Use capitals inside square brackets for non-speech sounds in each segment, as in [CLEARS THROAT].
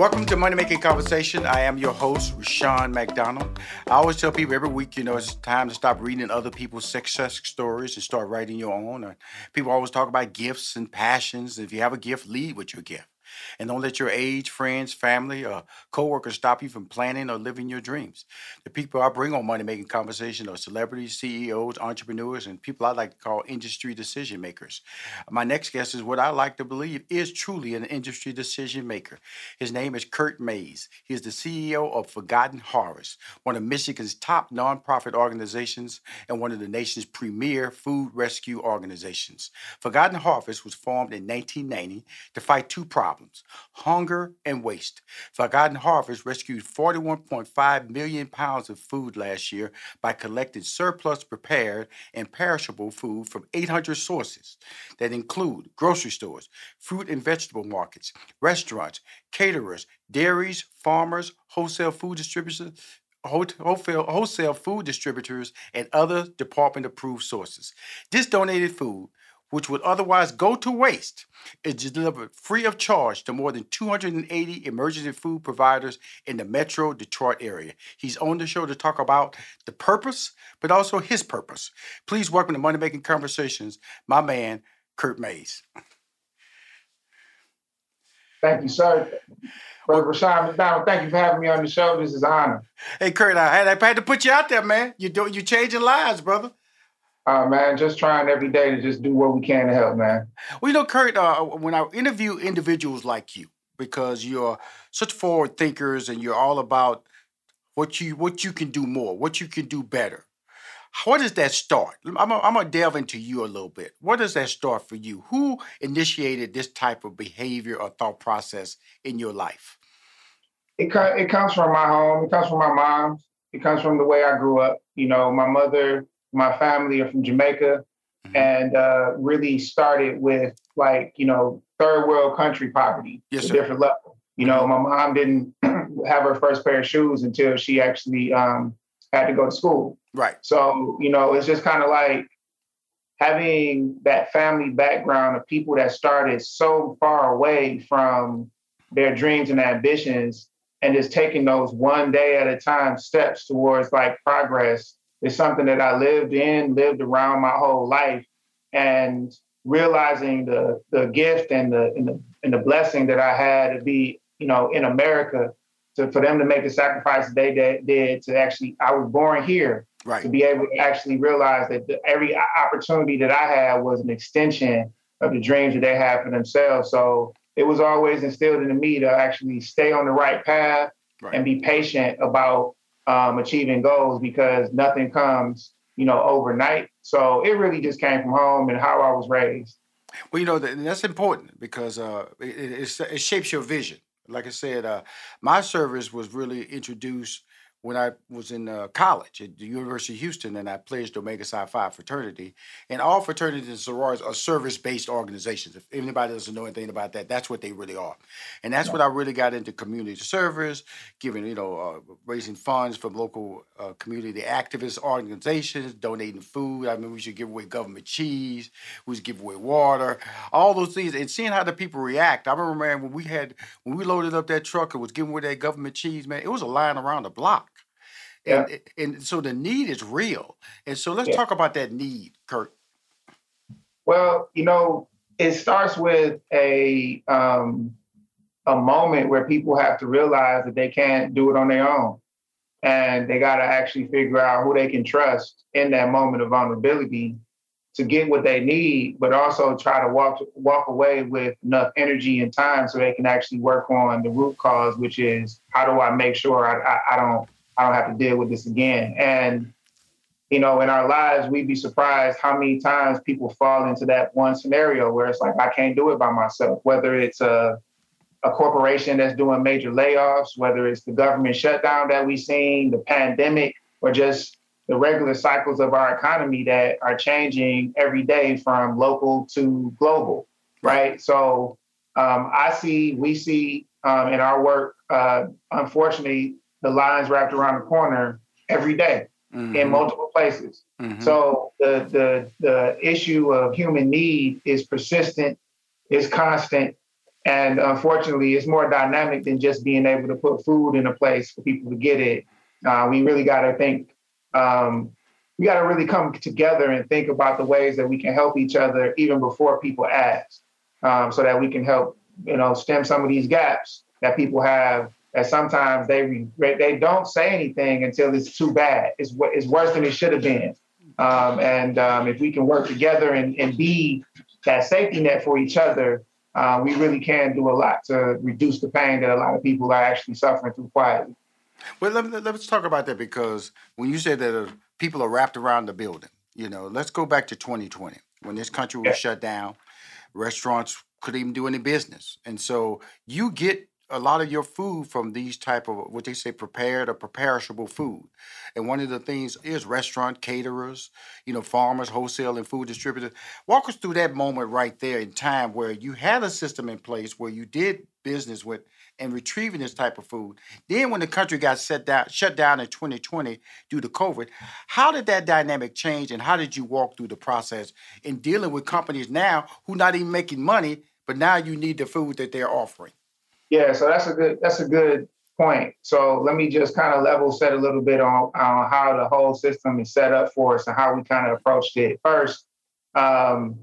Welcome to Money Making Conversation. I am your host, Rushion McDonald. I always tell people every week, you know, it's time to stop reading other people's success stories and start writing your own. Uh, people always talk about gifts and passions. If you have a gift, lead with your gift. And don't let your age, friends, family, or coworkers stop you from planning or living your dreams. The people I bring on Money Making Conversation are celebrities, CEOs, entrepreneurs, and people I like to call industry decision makers. My next guest is what I like to believe is truly an industry decision maker. His name is Kirk Mayes. He is the CEO of Forgotten Harvest, one of Michigan's top nonprofit organizations and one of the nation's premier food rescue organizations. Forgotten Harvest was formed in 1990 to fight two problems problems hunger and waste. Forgotten Harvest rescued 41.5 million pounds of food last year by collecting surplus prepared and perishable food from 800 sources that include grocery stores, fruit and vegetable markets, restaurants, caterers, dairies, farmers, wholesale food distributors, wholesale, wholesale food distributors, and other department approved sources. This donated food which would otherwise go to waste, is delivered free of charge to more than 280 emergency food providers in the metro Detroit area. He's on the show to talk about the purpose, but also his purpose. Please welcome to Money Making Conversations, my man, Kirk Mayes. Thank you, sir. Brother Rushion McDonald, thank you for having me on the show. This is an honor. Hey, Kirk, I had, I had to put you out there, man. You're, do, you're changing lives, brother. Uh, man, just trying every day to just do what we can to help, man. Well, you know, Kirk, uh, when I interview individuals like you, because you're such forward thinkers and you're all about what you what you can do more, what you can do better. How does that start? I'm gonna delve into you a little bit. What does that start for you? Who initiated this type of behavior or thought process in your life? It it comes from my home. It comes from my mom. It comes from the way I grew up. You know, my mother my family are from Jamaica mm-hmm. and uh, really started with like, you know, third world country poverty yes, a different level. You know, mm-hmm. my mom didn't [CLEARS THROAT] have her first pair of shoes until she actually um, had to go to school. Right. So, you know, it's just kind of like having that family background of people that started so far away from their dreams and ambitions and just taking those one day at a time steps towards like progress is something that I lived in, lived around my whole life, and realizing the the gift and the and the, and the blessing that I had to be, you know, in America, to for them to make the sacrifice they did to actually, I was born here, right. to be able to actually realize that the, every opportunity that I had was an extension of the dreams that they had for themselves. So it was always instilled into me to actually stay on the right path right. and be patient about um, achieving goals because nothing comes, you know, overnight. So it really just came from home and how I was raised. Well, you know, that's important because uh, it, it, it, shapes your vision. Like I said, uh, my service was really introduced when I was in uh, college at the University of Houston and I pledged Omega Psi Phi fraternity. And all fraternities and sororities are service based organizations. If anybody doesn't know anything about that, that's what they really are. And that's yeah. what I really got into community service, giving, you know, uh, raising funds from local uh, community activist organizations, donating food. I mean, we should give away government cheese, we should give away water, all those things, and seeing how the people react. I remember, man, when we had, when we loaded up that truck and was giving away that government cheese, man, it was a line around the block. And, yeah. and so the need is real. And so let's yeah. talk about that need, Kirk. Well, you know, it starts with a um, a moment where people have to realize that they can't do it on their own, and they got to actually figure out who they can trust in that moment of vulnerability to get what they need, but also try to walk walk away with enough energy and time so they can actually work on the root cause, which is how do I make sure I, I, I don't I don't have to deal with this again. And, you know, in our lives, we'd be surprised how many times people fall into that one scenario where it's like, I can't do it by myself, whether it's a, a corporation that's doing major layoffs, whether it's the government shutdown that we've seen, the pandemic, or just the regular cycles of our economy that are changing every day from local to global, right? So um, I see, we see um, in our work, uh, unfortunately, the lines wrapped around the corner every day mm-hmm. in multiple places. Mm-hmm. So the, the the issue of human need is persistent, is constant, and unfortunately, it's more dynamic than just being able to put food in a place for people to get it. Uh, we really got to think. Um, we got to really come together and think about the ways that we can help each other even before people ask, um, so that we can help, you know, stem some of these gaps that people have. That sometimes they they don't say anything until it's too bad. It's it's worse than it should have been. Um, and um, if we can work together and, and be that safety net for each other, uh, we really can do a lot to reduce the pain that a lot of people are actually suffering through quietly. Well, let, us talk about that because when you said that uh, people are wrapped around the building, you know, let's go back to 2020 when this country was yeah. shut down, restaurants couldn't even do any business, and so you get a lot of your food from these type of what they say prepared or perishable food. And one of the things is restaurant caterers you know farmers wholesale and food distributors. Walk us through that moment right there in time where you had a system in place where you did business with and retrieving this type of food. Then when the country got set down shut down in 2020 due to covid how did that dynamic change and how did you walk through the process in dealing with companies now who not even making money but now you need the food that they're offering yeah, so that's a good that's a good point. So let me just kind of level set a little bit on, on how the whole system is set up for us and how we kind of approached it. First, um,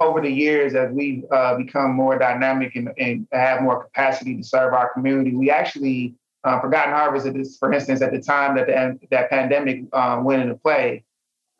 over the years, as we've uh, become more dynamic and, and, have more capacity to serve our community, we actually uh, Forgotten Harvest, for instance, at the time that the, that pandemic um, went into play,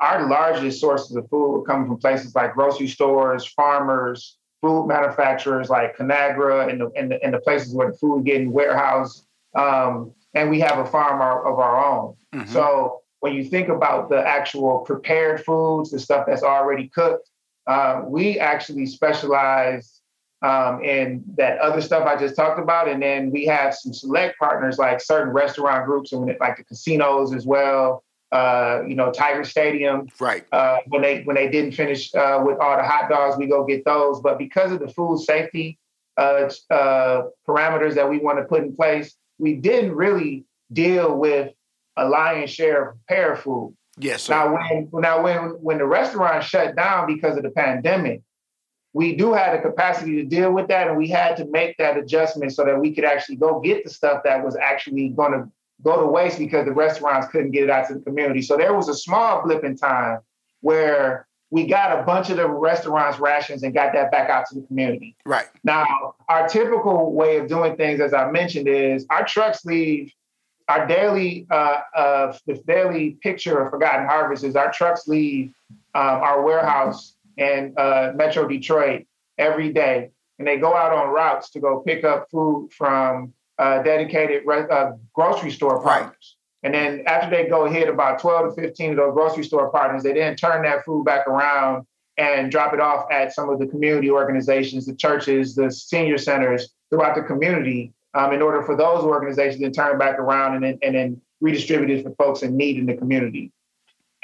our largest sources of food were coming from places like grocery stores, farmers, food manufacturers like Conagra and the, and the, and the places where the food getting warehoused. Um, and we have a farm of our own. Mm-hmm. So when you think about the actual prepared foods, the stuff that's already cooked, uh, we actually specialize um, in that other stuff I just talked about. And then we have some select partners like certain restaurant groups and like the casinos as well uh, you know, Tiger Stadium. Right. Uh, when they when they didn't finish uh, with all the hot dogs, we go get those. But because of the food safety uh, uh, parameters that we want to put in place, we didn't really deal with a lion's share of prepared food. Yes. Sir. Now when now when when the restaurant shut down because of the pandemic, we do have the capacity to deal with that, and we had to make that adjustment so that we could actually go get the stuff that was actually going to go to waste because the restaurants couldn't get it out to the community. So there was a small blip in time where we got a bunch of the restaurants rations and got that back out to the community. Right. Now, our typical way of doing things, as I mentioned, is our trucks leave our daily uh, uh, the daily picture of Forgotten Harvest is our trucks leave um, our warehouse in uh, Metro Detroit every day, and they go out on routes to go pick up food from uh, dedicated re- uh, grocery store partners. Right. And then after they go hit about 12 to 15 of those grocery store partners, they then turn that food back around and drop it off at some of the community organizations, the churches, the senior centers throughout the community um, in order for those organizations to turn back around and then, and then redistribute it for folks in need in the community.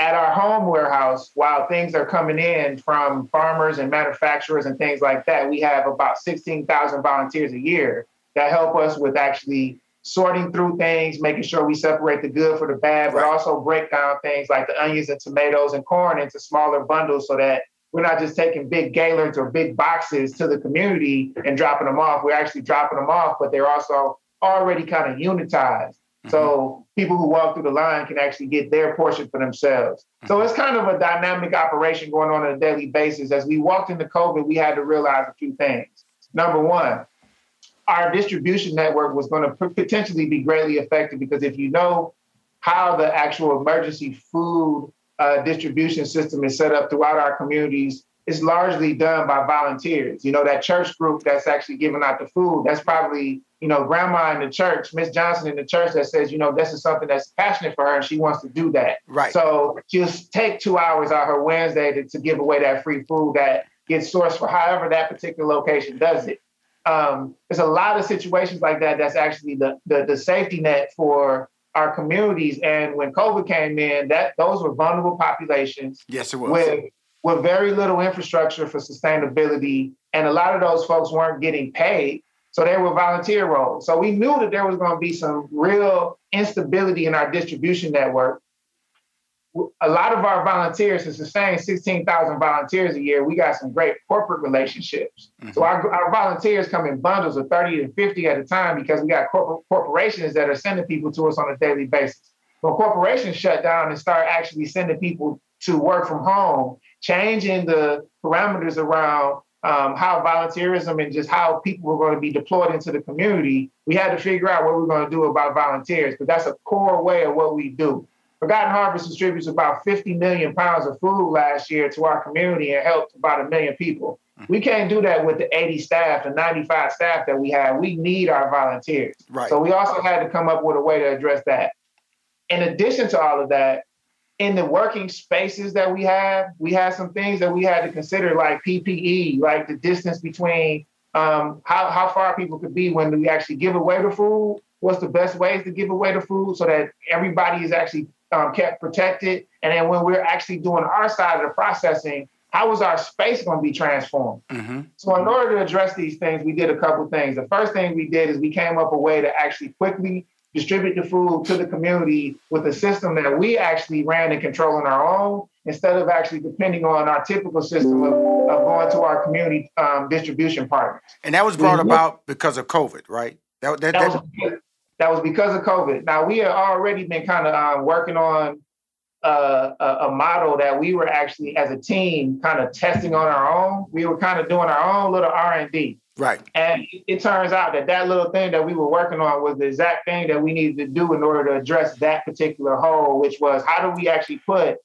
At our home warehouse, while things are coming in from farmers and manufacturers and things like that, we have about 16,000 volunteers a year that help us with actually sorting through things, making sure we separate the good for the bad, but also break down things like the onions and tomatoes and corn into smaller bundles so that we're not just taking big gaylords or big boxes to the community and dropping them off. We're actually dropping them off, but they're also already kind of unitized. Mm-hmm. So people who walk through the line can actually get their portion for themselves. Mm-hmm. So it's kind of a dynamic operation going on on a daily basis. As we walked into COVID, we had to realize a few things. Number one, our distribution network was going to potentially be greatly affected because if you know how the actual emergency food uh, distribution system is set up throughout our communities, it's largely done by volunteers. You know, that church group that's actually giving out the food, that's probably, you know, grandma in the church, Miss Johnson in the church that says, you know, this is something that's passionate for her and she wants to do that. Right. So just take two hours out her Wednesday to, to give away that free food that gets sourced for however that particular location does it um, there's a lot of situations like that that's actually the, the, the safety net for our communities. And when COVID came in, that those were vulnerable populations. Yes, it was. With, with very little infrastructure for sustainability. And a lot of those folks weren't getting paid. So they were volunteer roles. So we knew that there was going to be some real instability in our distribution network a lot of our volunteers to sustain 16,000 volunteers a year, we got some great corporate relationships. Mm-hmm. So our, our volunteers come in bundles of 30 to 50 at a time because we got corporate corporations that are sending people to us on a daily basis. When corporations shut down and start actually sending people to work from home, changing the parameters around um, how volunteerism and just how people were going to be deployed into the community, we had to figure out what we we're going to do about volunteers. But that's a core way of what we do. Forgotten Harvest distributes about 50 million pounds of food last year to our community and helped about a million people. Mm-hmm. We can't do that with the 80 staff, and 95 staff that we have. We need our volunteers. Right. So we also had to come up with a way to address that. In addition to all of that, in the working spaces that we have, we had some things that we had to consider, like PPE, like the distance between um, how, how far people could be when we actually give away the food. What's the best ways to give away the food so that everybody is actually um, kept protected. And then when we're actually doing our side of the processing, how is our space going to be transformed? Mm-hmm. So, in order to address these things, we did a couple things. The first thing we did is we came up a way to actually quickly distribute the food to the community with a system that we actually ran and control on our own instead of actually depending on our typical system of, of going to our community um, distribution partners. And that was brought about because of COVID, right? That, that, that, was, that was because of COVID. Now we had already been kind of um, working on uh, a, a, model that we were actually, as a team, kind of testing on our own. We were kind of doing our own little R and D. Right. And it, turns out that that little thing that we were working on was the exact thing that we needed to do in order to address that particular hole, which was how do we actually put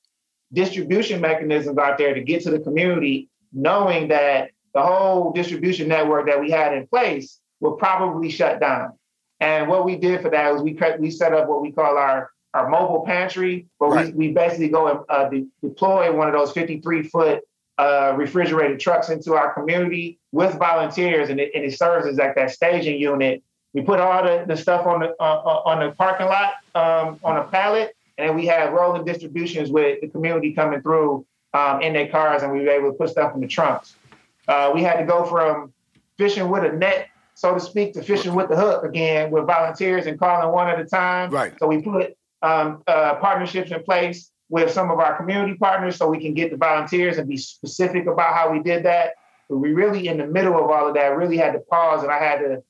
distribution mechanisms out there to get to the community, knowing that the whole distribution network that we had in place will probably shut down. And what we did for that was we we set up what we call our our mobile pantry, where right. we, we basically go and uh, de- deploy one of those 53 foot uh, refrigerated trucks into our community with volunteers, and it, and it serves as like that staging unit. We put all the, the stuff on the uh, uh on the parking lot um, on a pallet, and then we have rolling distributions with the community coming through um, in their cars, and we were able to put stuff in the trunks. Uh, we had to go from fishing with a net so to speak, to fishing with the hook again with volunteers and calling one at a time. Right. So we put um, uh, partnerships in place with some of our community partners so we can get the volunteers and be specific about how we did that. But we really, in the middle of all of that, really had to pause and I had to,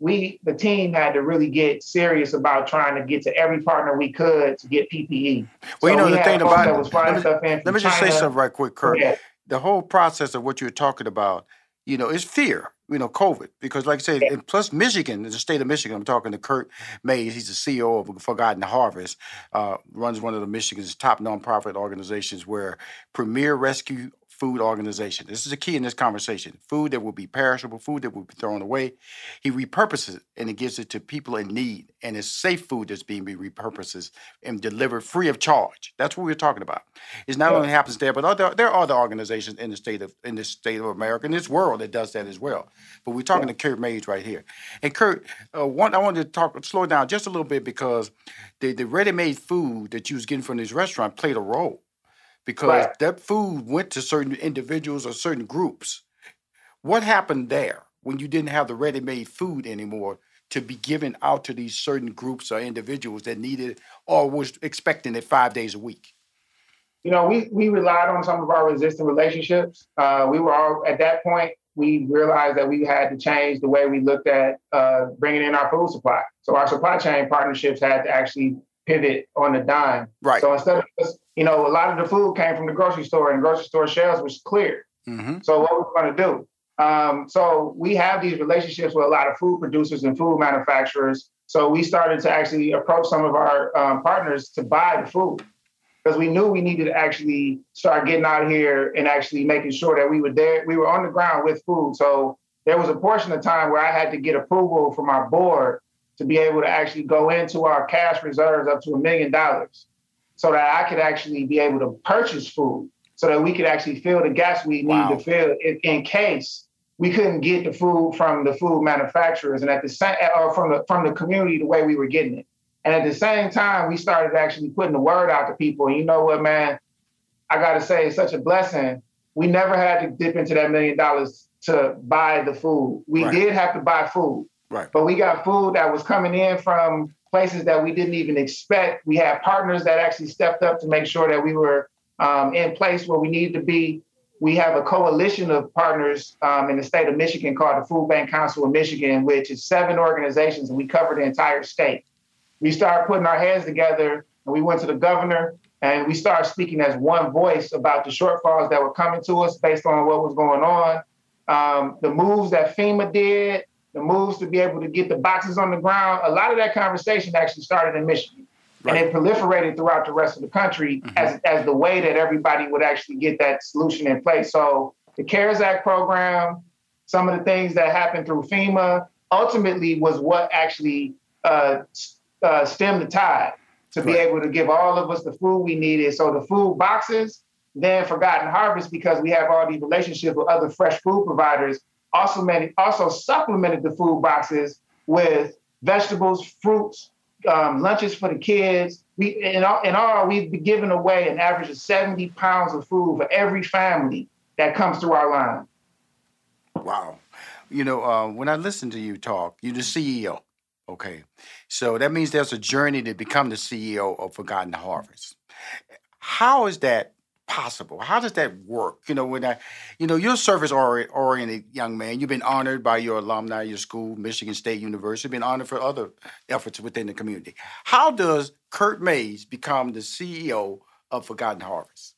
we, the team had to really get serious about trying to get to every partner we could to get PPE. Well, so you know, we the thing about was let me, let me just say something right quick, Kirk. Yeah. The whole process of what you're talking about, you know, is fear you know, COVID. Because, like I said, and plus Michigan, the state of Michigan, I'm talking to Kirk Mayes. He's the CEO of Forgotten Harvest, uh, runs one of the Michigan's top nonprofit organizations where Premier Rescue food organization. This is a key in this conversation. Food that will be perishable, food that will be thrown away. He repurposes it and he gives it to people in need. And it's safe food that's being repurposed and delivered free of charge. That's what we're talking about. It not yeah. only happens there, but other, there are other organizations in the state of in the state of America, in this world that does that as well. But we're talking yeah. to Kirk Mayes right here. And Kirk, uh, one I wanted to talk slow down just a little bit because the, the ready-made food that you was getting from this restaurant played a role because right. that food went to certain individuals or certain groups. What happened there when you didn't have the ready made food anymore to be given out to these certain groups or individuals that needed or was expecting it five days a week? You know, we, we relied on some of our resistant relationships. Uh, we were all at that point, we realized that we had to change the way we looked at uh, bringing in our food supply. So our supply chain partnerships had to actually pivot on the dime. Right. So instead of just, you know, a lot of the food came from the grocery store and grocery store shelves was clear. Mm-hmm. So what we're going to do? Um, so we have these relationships with a lot of food producers and food manufacturers. So we started to actually approach some of our um, partners to buy the food because we knew we needed to actually start getting out here and actually making sure that we were there. We were on the ground with food. So there was a portion of time where I had to get approval from our board to be able to actually go into our cash reserves up to a million dollars so that I could actually be able to purchase food so that we could actually fill the gaps we wow. need to fill in, in, case we couldn't get the food from the food manufacturers and at the same or uh, from the from the community the way we were getting it. And at the same time, we started actually putting the word out to people. And you know what, man? I got to say, it's such a blessing. We never had to dip into that million dollars to buy the food. We right. did have to buy food. Right. But we got food that was coming in from places that we didn't even expect. We had partners that actually stepped up to make sure that we were um, in place where we needed to be. We have a coalition of partners um, in the state of Michigan called the Food Bank Council of Michigan, which is seven organizations, and we cover the entire state. We started putting our heads together, and we went to the governor, and we started speaking as one voice about the shortfalls that were coming to us based on what was going on. Um, the moves that FEMA did, the moves to be able to get the boxes on the ground. A lot of that conversation actually started in Michigan. Right. And it proliferated throughout the rest of the country mm-hmm. as, as the way that everybody would actually get that solution in place. So the CARES Act program, some of the things that happened through FEMA, ultimately was what actually uh, uh, stemmed the tide to right. be able to give all of us the food we needed. So the food boxes, then Forgotten Harvest, because we have all these relationships with other fresh food providers, also, many, also supplemented the food boxes with vegetables, fruits, um, lunches for the kids. We in all, in all we've been giving away an average of 70 pounds of food for every family that comes through our line. Wow. You know, uh, when I listen to you talk, you're the CEO. Okay. So that means there's a journey to become the CEO of Forgotten Harvest. How is that possible? How does that work? You know, when I, you know, you're a service oriented young man. You've been honored by your alumni, your school, Michigan State University. Been honored for other efforts within the community. How does Kirk Mayes become the CEO of Forgotten Harvest?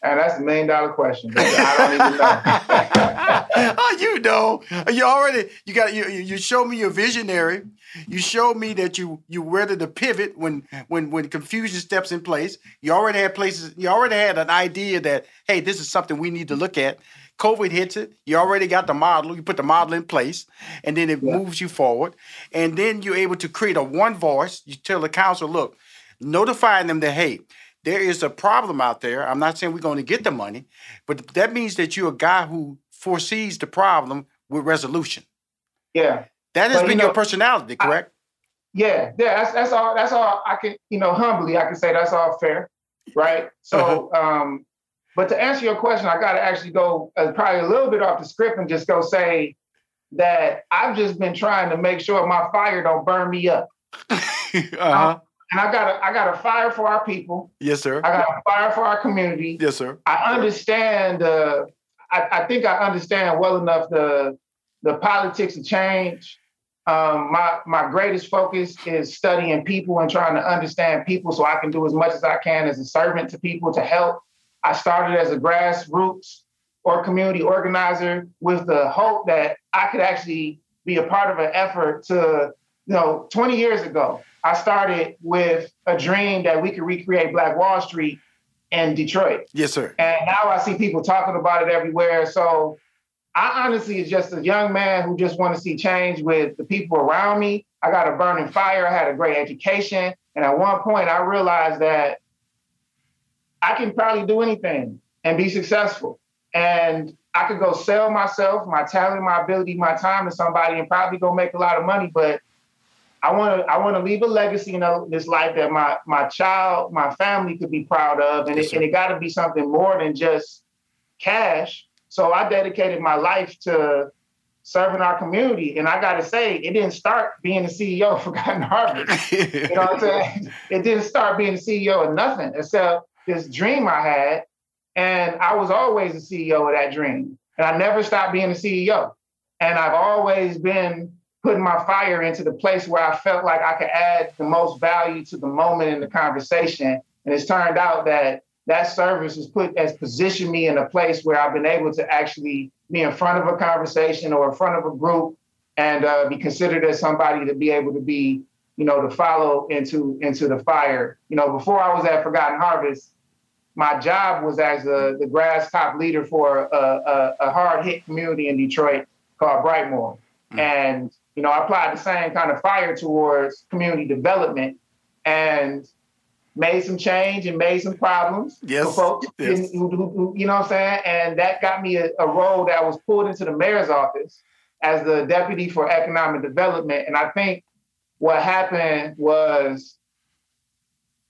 And that's a million dollar question. I don't even know. [LAUGHS] oh, you know, you already you got you. You show me you're visionary. You showed me that you you ready to pivot when when when confusion steps in place. You already had places. You already had an idea that hey, this is something we need to look at. COVID hits it. You already got the model. You put the model in place, and then it yeah. moves you forward. And then you're able to create a one voice. You tell the council, look, notifying them that hey there is a problem out there. I'm not saying we're going to get the money, but that means that you're a guy who foresees the problem with resolution. Yeah. That has but, been you know, your personality, correct? I, yeah, yeah, that's, that's all. That's all I can, you know, humbly, I can say that's all fair, right? So, uh-huh. um, but to answer your question, I got to actually go uh, probably a little bit off the script and just go say that I've just been trying to make sure my fire don't burn me up. [LAUGHS] uh-huh. And I got a, I got a fire for our people. Yes, sir. I got a fire for our community. Yes, sir. I understand. Uh, I, I think I understand well enough the the politics of change. Um, my my greatest focus is studying people and trying to understand people, so I can do as much as I can as a servant to people to help. I started as a grassroots or community organizer with the hope that I could actually be a part of an effort to, you know, 20 years ago, I started with a dream that we could recreate Black Wall Street in Detroit. Yes, sir. And now I see people talking about it everywhere. So I honestly is just a young man who just want to see change with the people around me. I got a burning fire. I had a great education. And at one point I realized that I can probably do anything and be successful. And I could go sell myself, my talent, my ability, my time to somebody and probably go make a lot of money. But I want to I want to leave a legacy in this life that my my child, my family could be proud of, and yes, it, and it got to be something more than just cash. So I dedicated my life to serving our community, and I got to say, it didn't start being the CEO of [LAUGHS] Forgotten Harvest. you know what I'm saying? [LAUGHS] It didn't start being the CEO of nothing except this dream I had, and I was always the CEO of that dream, and I never stopped being the CEO, and I've always been putting my fire into the place where I felt like I could add the most value to the moment in the conversation. And it's turned out that that service has put has positioned me in a place where I've been able to actually be in front of a conversation or in front of a group and uh, be considered as somebody to be able to be, you know, to follow into into the fire. You know, before I was at Forgotten Harvest, my job was as a, the grass top leader for a, a, a hard hit community in Detroit called Brightmoor. Mm. And you know, I applied the same kind of fire towards community development and made some change and made some problems yes. for folks yes. who, who, who, you know what I'm saying? And that got me a, a role that was pulled into the mayor's office as the deputy for economic development. And I think what happened was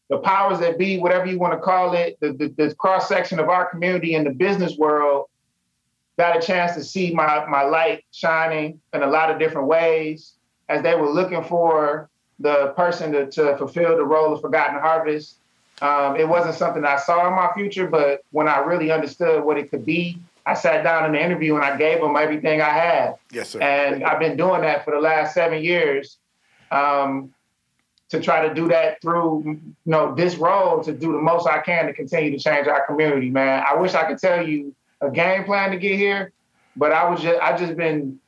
the powers that be, whatever you want to call it, the, the, the cross section of our community and the business world got a chance to see my, my light shining in a lot of different ways as they were looking for the person to, to fulfill the role of Forgotten Harvest. Um, it wasn't something I saw in my future, but when I really understood what it could be, I sat down in the interview and I gave them everything I had. Yes, sir. And I've been doing that for the last seven years. Um, to try to do that through you know this role to do the most I can to continue to change our community, man. I wish I could tell you a game plan to get here, but I was just I just been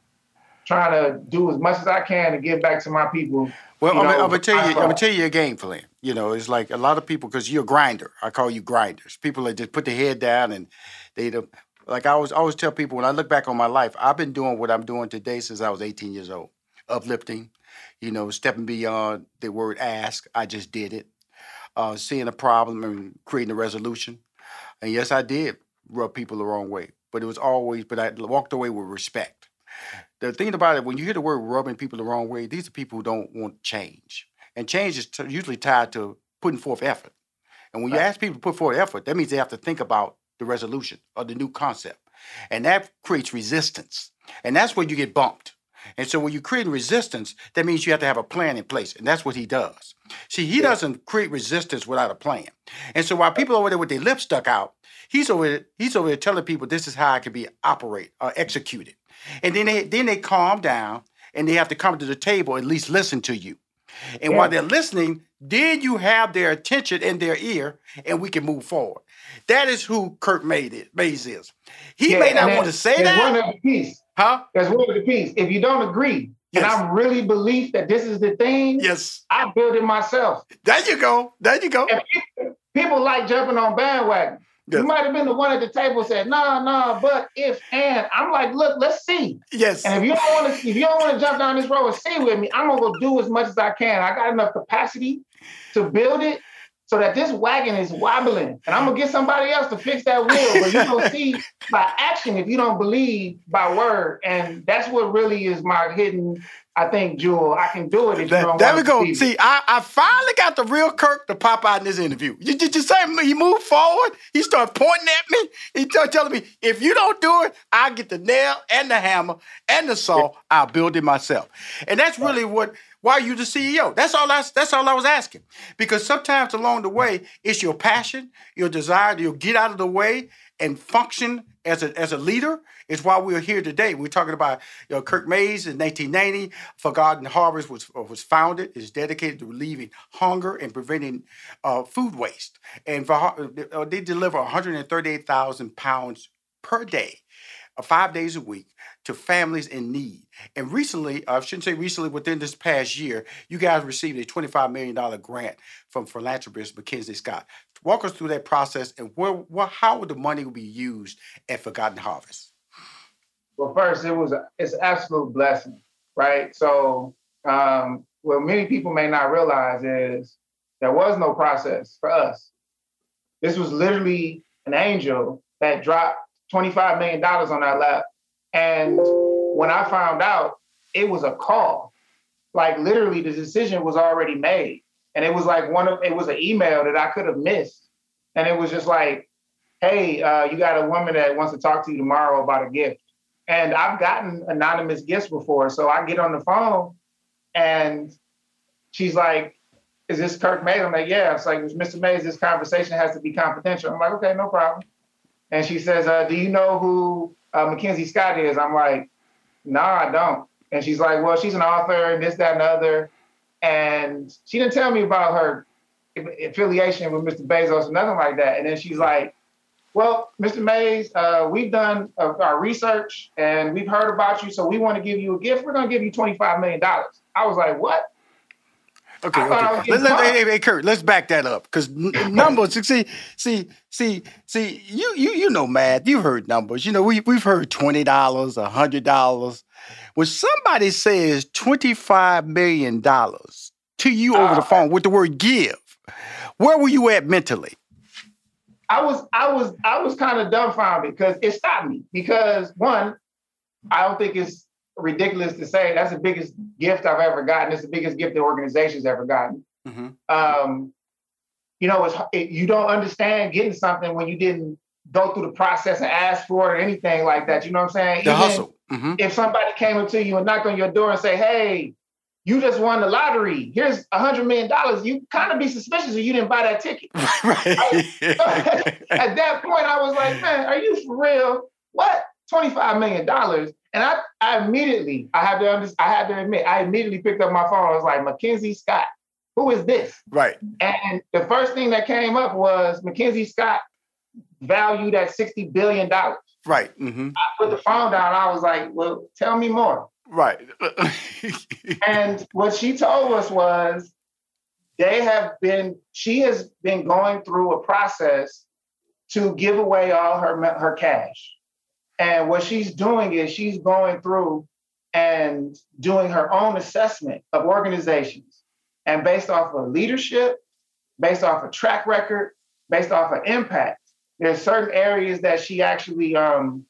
trying to do as much as I can to give back to my people. Well, I'm, I'm, gonna tell you, I'm gonna tell you a game plan. You know, it's like a lot of people because you're a grinder. I call you grinders. People that just put their head down and they don't, like I always always tell people when I look back on my life, I've been doing what I'm doing today since I was 18 years old, uplifting, you know, stepping beyond the word ask. I just did it. Uh, seeing a problem and creating a resolution. And yes, I did rub people the wrong way, but it was always, but I walked away with respect. The thing about it, when you hear the word rubbing people the wrong way, these are people who don't want change. And change is t- usually tied to putting forth effort. And when you ask people to put forth effort, that means they have to think about the resolution or the new concept. And that creates resistance. And that's where you get bumped. And so when you create resistance, that means you have to have a plan in place. And that's what he does. See, he doesn't create resistance without a plan. And so while people over there with their lips stuck out, he's over there, he's over there telling people this is how it can be operate or executed. And then they then they calm down and they have to come to the table at least listen to you. And yeah. while they're listening, then you have their attention in their ear, and we can move forward. That is who Kirk Mayes is. He yeah, may not want to say that. One of the piece. Huh? That's one of the piece. If you don't agree, yes. and I'm really believe that this is the thing, yes, I build it myself. There you go. There you go. People, people like jumping on bandwagon. Yes. You might have been the one at the table said, nah, nah, but if and." I'm like, "Look, let's see." Yes. And if you don't want to, if you don't want to jump down this road and see with me, I'm gonna go do as much as I can. I got enough capacity to build it so that this wagon is wobbling. And I'm gonna get somebody else to fix that wheel. But you don't see [LAUGHS] by action if you don't believe by word. And that's what really is my hidden I think, Jewel, I can do it if that, you don't There we go. See, I, I finally got the real Kirk to pop out in this interview. You, did you say he moved forward. He started pointing at me. He started telling me, if you don't do it, I'll get the nail and the hammer and the saw. I'll build it myself. And that's really what why are you the CEO? That's all I, that's all I was asking. Because sometimes along the way, it's your passion, your desire to get out of the way and function as a, as a leader is why we're here today. We're talking about you know, Kirk Mayes in 1990. Forgotten Harvest was, uh, was founded, is dedicated to relieving hunger and preventing uh, food waste. And for, uh, they deliver 138,000 pounds per day, five days a week, to families in need. And recently, I shouldn't say recently, within this past year, you guys received a $25 million grant from philanthropist Mackenzie Scott. Walk us through that process and where, where how would the money be used at Forgotten Harvest? Well, first, it was a, it's an absolute blessing, right? So, um, what many people may not realize is there was no process for us. This was literally an angel that dropped $25 million on our lap. And when I found out, it was a call. Like literally, the decision was already made. And it was like one of it was an email that I could have missed. And it was just like, hey, uh, you got a woman that wants to talk to you tomorrow about a gift. And I've gotten anonymous gifts before. So I get on the phone and she's like, is this Kirk Mayes? I'm like, yeah. It's like, Mr. Mayes, this conversation has to be confidential. I'm like, okay, no problem. And she says, uh, do you know who uh, Mackenzie Scott is? I'm like, no, nah, I don't. And she's like, well, she's an author and this, that, and the other. And she didn't tell me about her affiliation with Mr. Bezos or nothing like that. And then she's like, well, Mr. Mayes, uh, we've done uh, our research and we've heard about you, so we want to give you a gift. We're going to give you $25 million. I was like, what? Okay, okay. Let, let, hey, hey, Kirk, let's back that up because [LAUGHS] numbers. see, see, see, see. You, you, you know math. You've heard numbers. You know we we've heard twenty dollars, hundred dollars. When somebody says twenty five million dollars to you over uh, the phone with the word "give," where were you at mentally? I was I was I was kind of dumbfounded because it stopped me because one, I don't think it's ridiculous to say. That's the biggest gift I've ever gotten. It's the biggest gift the organization's ever gotten. Mm-hmm. Um, you know, it's, it, you don't understand getting something when you didn't go through the process and ask for it or anything like that. You know what I'm saying? The Even hustle. Mm-hmm. If somebody came up to you and knocked on your door and say, "Hey, you just won the lottery. Here's a hundred million dollars. You kind of be suspicious if you didn't buy that ticket. [LAUGHS] right. [LAUGHS] at that point, I was like, man, are you for real? What? $25 million. And I, I immediately, I had to I had to admit, I immediately picked up my phone. I was like, Mackenzie Scott, who is this? Right. And the first thing that came up was Mackenzie Scott valued at $60 billion. Right. Mm-hmm. I put the phone down. I was like, well, tell me more. Right. [LAUGHS] and what she told us was they have been, she has been going through a process to give away all her, her cash. And what she's doing is she's going through and doing her own assessment of organizations. And based off of leadership, based off of track record, based off of impact, there's certain areas that she actually um,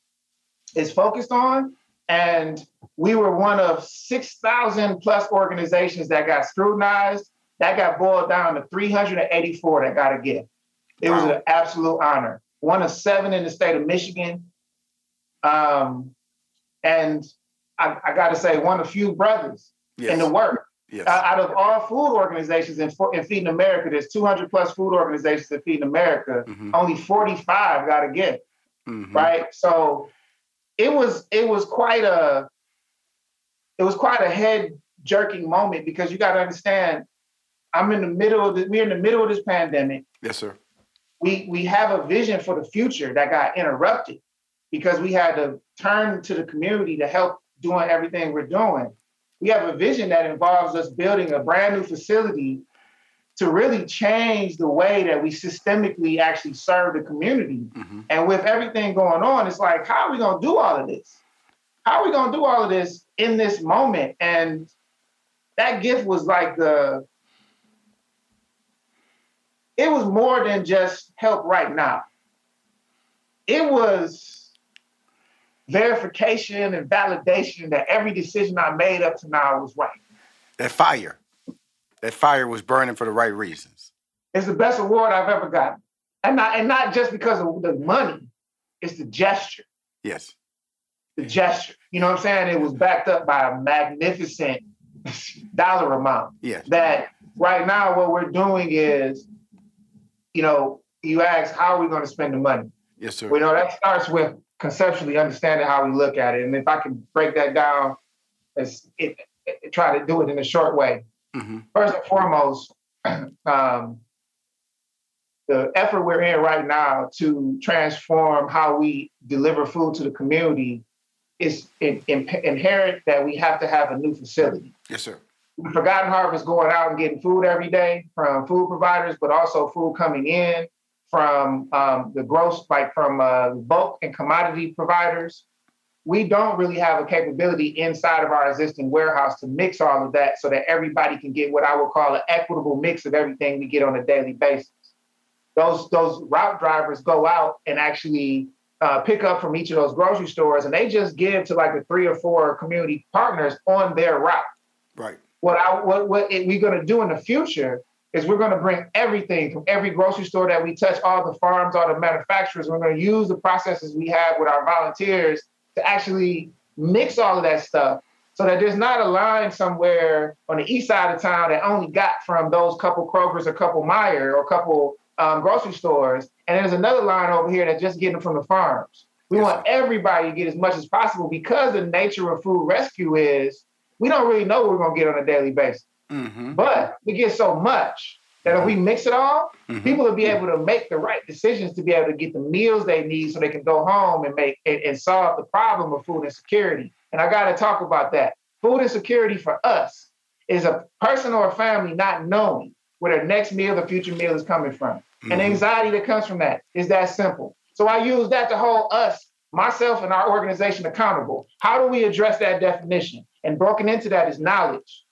is focused on. And we were one of 6,000 plus organizations that got scrutinized. That got boiled down to 384 that got a gift. It wow. was an absolute honor. One of seven in the state of Michigan. Um, and I, I got to say, one of few brothers yes. in the work. Yes. Uh, out of all food organizations in, in, Feeding America, there's 200 plus food organizations in Feeding America. Mm-hmm. Only 45 got a gift, mm-hmm. right? So it was it was quite a it was quite a head jerking moment because you got to understand I'm in the middle of the, we're in the middle of this pandemic. Yes, sir. We we have a vision for the future that got interrupted because we had to turn to the community to help doing everything we're doing. We have a vision that involves us building a brand new facility to really change the way that we systemically actually serve the community. Mm-hmm. And with everything going on, it's like, how are we going to do all of this? How are we going to do all of this in this moment? And that gift was like the, it was more than just help right now. It was verification and validation that every decision I made up to now was right. That fire that fire was burning for the right reasons. It's the best award I've ever gotten. And not, and not just because of the money, it's the gesture. Yes. The gesture. You know what I'm saying? It was backed up by a magnificent [LAUGHS] dollar amount. Yes. That right now, what we're doing is, you know, you ask, how are we going to spend the money? Yes, sir. We know, that starts with conceptually understanding how we look at it. And if I can break that down, as it, it, try to do it in a short way. Mm-hmm. First and foremost, [CLEARS THROAT] um, the effort we're in right now to transform how we deliver food to the community is in, in, inherent that we have to have a new facility. Yes, sir. Forgotten Harvest going out and getting food every day from food providers, but also food coming in from um, the gross, like from uh, bulk and commodity providers we don't really have a capability inside of our existing warehouse to mix all of that so that everybody can get what I would call an equitable mix of everything we get on a daily basis. Those those route drivers go out and actually uh, pick up from each of those grocery stores, and they just give to like the three or four community partners on their route. Right. What I what what we're going to do in the future is we're going to bring everything from every grocery store that we touch, all the farms, all the manufacturers. We're going to use the processes we have with our volunteers to actually mix all of that stuff so that there's not a line somewhere on the east side of town that only got from those couple Kroger's, a couple Meijer, or a couple um, grocery stores, and there's another line over here that's just getting from the farms. We yes. want everybody to get as much as possible because the nature of food rescue is we don't really know what we're going to get on a daily basis. Mm-hmm. But we get so much that if we mix it all, mm-hmm. people will be able to make the right decisions to be able to get the meals they need so they can go home and make and, and solve the problem of food insecurity. And I got to talk about that. Food insecurity for us is a person or a family not knowing where their next meal, the future meal is coming from. Mm-hmm. And anxiety that comes from that is that simple. So I use that to hold us, myself, and our organization accountable. How do we address that definition? And broken into that is knowledge,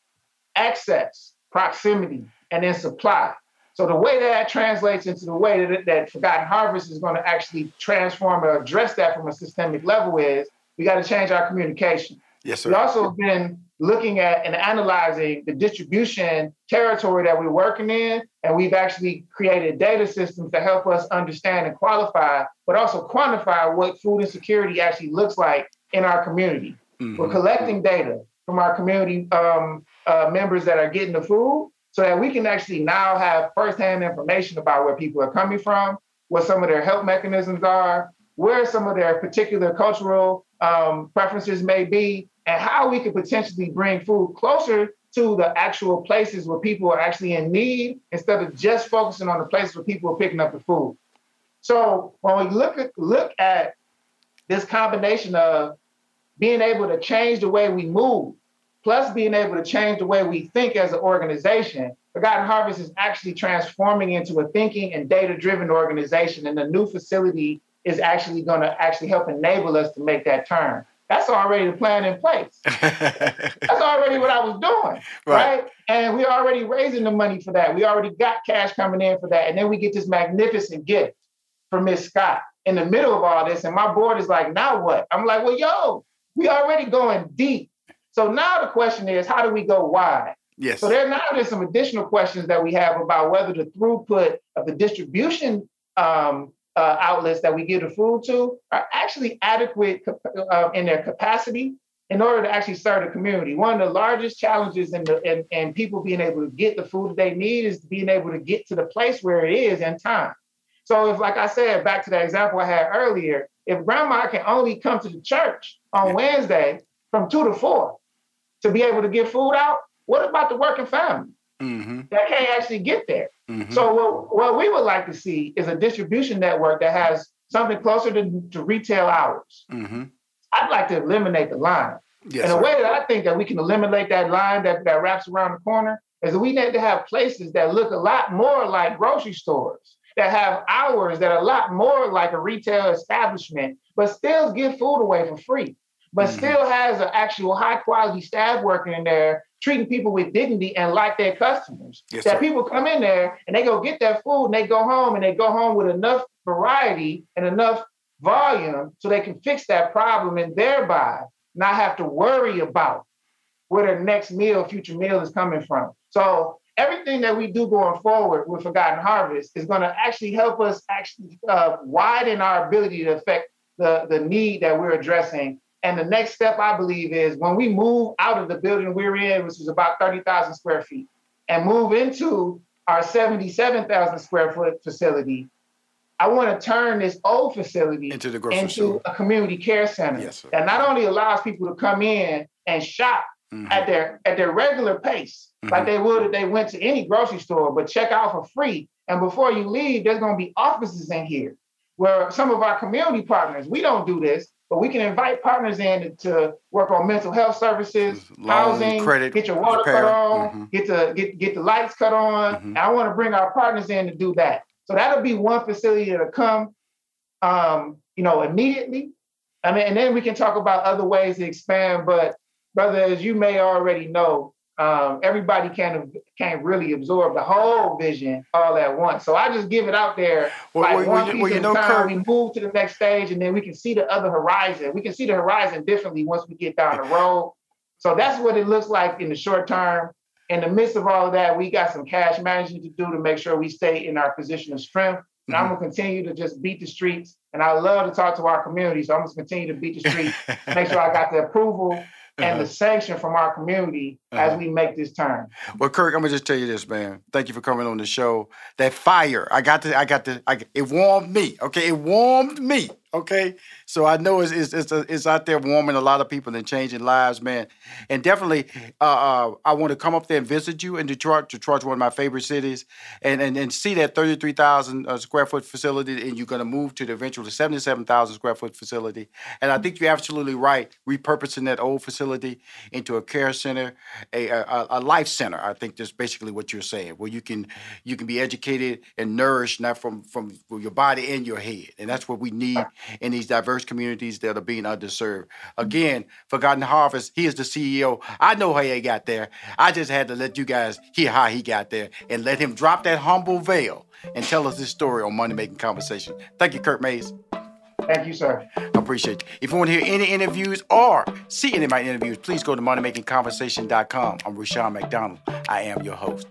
access, proximity, and then supply. So the way that translates into the way that, that Forgotten Harvest is going to actually transform or address that from a systemic level is we got to change our communication. Yes, sir. We also have been looking at and analyzing the distribution territory that we're working in. And we've actually created data systems to help us understand and qualify, but also quantify what food insecurity actually looks like in our community. Mm-hmm. We're collecting data from our community um, uh, members that are getting the food so that we can actually now have firsthand information about where people are coming from, what some of their help mechanisms are, where some of their particular cultural um, preferences may be, and how we could potentially bring food closer to the actual places where people are actually in need instead of just focusing on the places where people are picking up the food. So when we look at look at this combination of being able to change the way we move, plus being able to change the way we think as an organization, Forgotten Harvest is actually transforming into a thinking and data-driven organization, and the new facility is actually going to actually help enable us to make that turn. That's already the plan in place. [LAUGHS] That's already what I was doing, right. right? And we're already raising the money for that. We already got cash coming in for that, and then we get this magnificent gift from Miss Scott in the middle of all this, and my board is like, "Now what?" I'm like, "Well, yo, we already going deep. So now the question is, how do we go wide?" Yes. So there now there's some additional questions that we have about whether the throughput of the distribution um, uh, outlets that we give the food to are actually adequate uh, in their capacity in order to actually serve the community. One of the largest challenges in the in, in people being able to get the food that they need is being able to get to the place where it is in time. So if, like I said, back to that example I had earlier, if grandma can only come to the church on Wednesday from two to four to be able to get food out, what about the working family? mm-hmm. that can't actually get there. Mm-hmm. So what, what we would like to see is a distribution network that has something closer to, to retail hours. Mm-hmm. I'd like to eliminate the line. Yes, and the way that I think that we can eliminate that line that, that wraps around the corner is that we need to have places that look a lot more like grocery stores, that have hours that are a lot more like a retail establishment, but still give food away for free, but mm-hmm. still has an actual high quality staff working in there treating people with dignity and like their customers. Yes, that sir. people come in there and they go get their food and they go home and they go home with enough variety and enough volume so they can fix that problem and thereby not have to worry about where their next meal, future meal is coming from. So everything that we do going forward with Forgotten Harvest is going to actually help us actually uh, widen our ability to affect the, the need that we're addressing and the next step, I believe, is when we move out of the building we're in, which is about 30,000 square feet, and move into our 77,000 square foot facility, I want to turn this old facility into, the into a community care center yes, that not only allows people to come in and shop mm-hmm. at their at their regular pace, mm-hmm. like they would if they went to any grocery store, but check out for free. And before you leave, there's going to be offices in here where some of our community partners, we don't do this, but we can invite partners in to work on mental health services, housing, credit, get your water repair. cut on, mm-hmm. get the get get the lights cut on. Mm-hmm. I want to bring our partners in to do that. So that'll be one facility that'll come, um, you know, immediately. I mean, and then we can talk about other ways to expand. But brother, as you may already know, um, everybody can't can't really absorb the whole vision all at once. So I just give it out there well, like well, one well, piece well, at a time. Kirk, we move to the next stage, and then we can see the other horizon. We can see the horizon differently once we get down the road. So that's what it looks like in the short term. In the midst of all of that, we got some cash management to do to make sure we stay in our position of strength. And. I'm gonna continue to just beat the streets. And I love to talk to our community, so I'm gonna continue to beat the streets, [LAUGHS] make sure I got the approval and the uh-huh. sanction from our community uh-huh. as we make this turn. Well, Kirk, I'm gonna just tell you this, man. Thank you for coming on the show. That fire, I got to, I got to, I, it warmed me. Okay, it warmed me. Okay, so I know it's it's it's, it's, out there warming a lot of people and changing lives, man. And definitely, uh, uh, I want to come up there and visit you in Detroit. Detroit's one of my favorite cities, and and, and see that thirty three thousand uh, square foot facility, and you're going to move to the eventual seventy seven thousand square foot facility. And I think you're absolutely right, repurposing that old facility into a care center, a a, a life center. I think that's basically what you're saying, where you can you can be educated and nourished, not from from your body and your head, and that's what we need in these diverse communities that are being underserved. Again, Forgotten Harvest, he is the CEO. I know how he got there. I just had to let you guys hear how he got there and let him drop that humble veil and tell us his story on Money Making Conversation. Thank you, Kirk Mayes. Thank you, sir. I appreciate you. If you want to hear any interviews or see any of my interviews, please go to moneymakingconversation.com. I'm Rushion McDonald. I am your host.